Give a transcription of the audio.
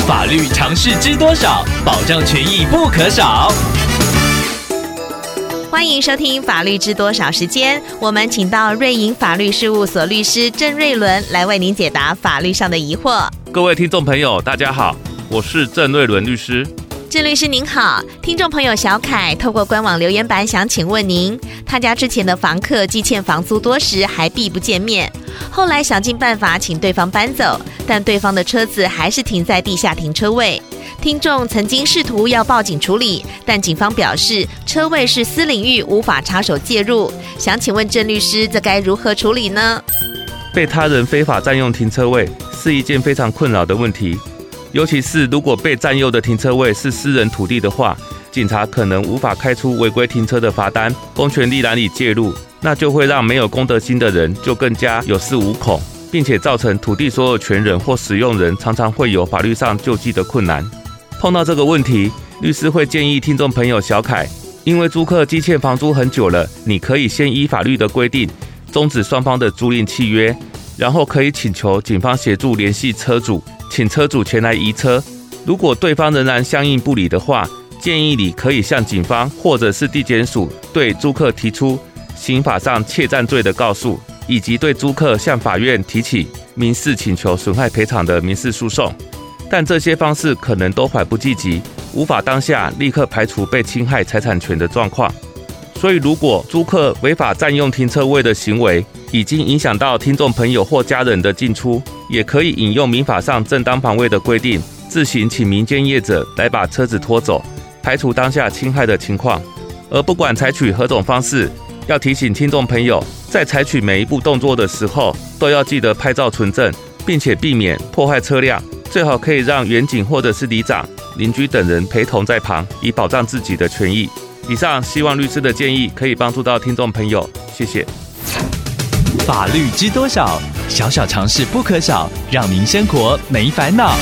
法律常识知多少？保障权益不可少。欢迎收听《法律知多少》时间，我们请到瑞银法律事务所律师郑瑞伦来为您解答法律上的疑惑。各位听众朋友，大家好，我是郑瑞伦律师。郑律师您好，听众朋友小凯透过官网留言板想请问您，他家之前的房客既欠房租多时还避不见面，后来想尽办法请对方搬走，但对方的车子还是停在地下停车位。听众曾经试图要报警处理，但警方表示车位是私领域，无法插手介入。想请问郑律师，这该如何处理呢？被他人非法占用停车位是一件非常困扰的问题。尤其是如果被占用的停车位是私人土地的话，警察可能无法开出违规停车的罚单，公权力难以介入，那就会让没有公德心的人就更加有恃无恐，并且造成土地所有权人或使用人常常会有法律上救济的困难。碰到这个问题，律师会建议听众朋友小凯，因为租客积欠房租很久了，你可以先依法律的规定终止双方的租赁契约，然后可以请求警方协助联系车主。请车主前来移车，如果对方仍然相应不理的话，建议你可以向警方或者是地检署对租客提出刑法上窃占罪的告诉，以及对租客向法院提起民事请求损害赔偿的民事诉讼。但这些方式可能都缓不济急，无法当下立刻排除被侵害财产权的状况。所以，如果租客违法占用停车位的行为已经影响到听众朋友或家人的进出，也可以引用民法上正当防卫的规定，自行请民间业者来把车子拖走，排除当下侵害的情况。而不管采取何种方式，要提醒听众朋友，在采取每一步动作的时候，都要记得拍照存证，并且避免破坏车辆，最好可以让员警或者是里长、邻居等人陪同在旁，以保障自己的权益。以上希望律师的建议可以帮助到听众朋友，谢谢。法律知多少？小小常识不可少，让您生活没烦恼。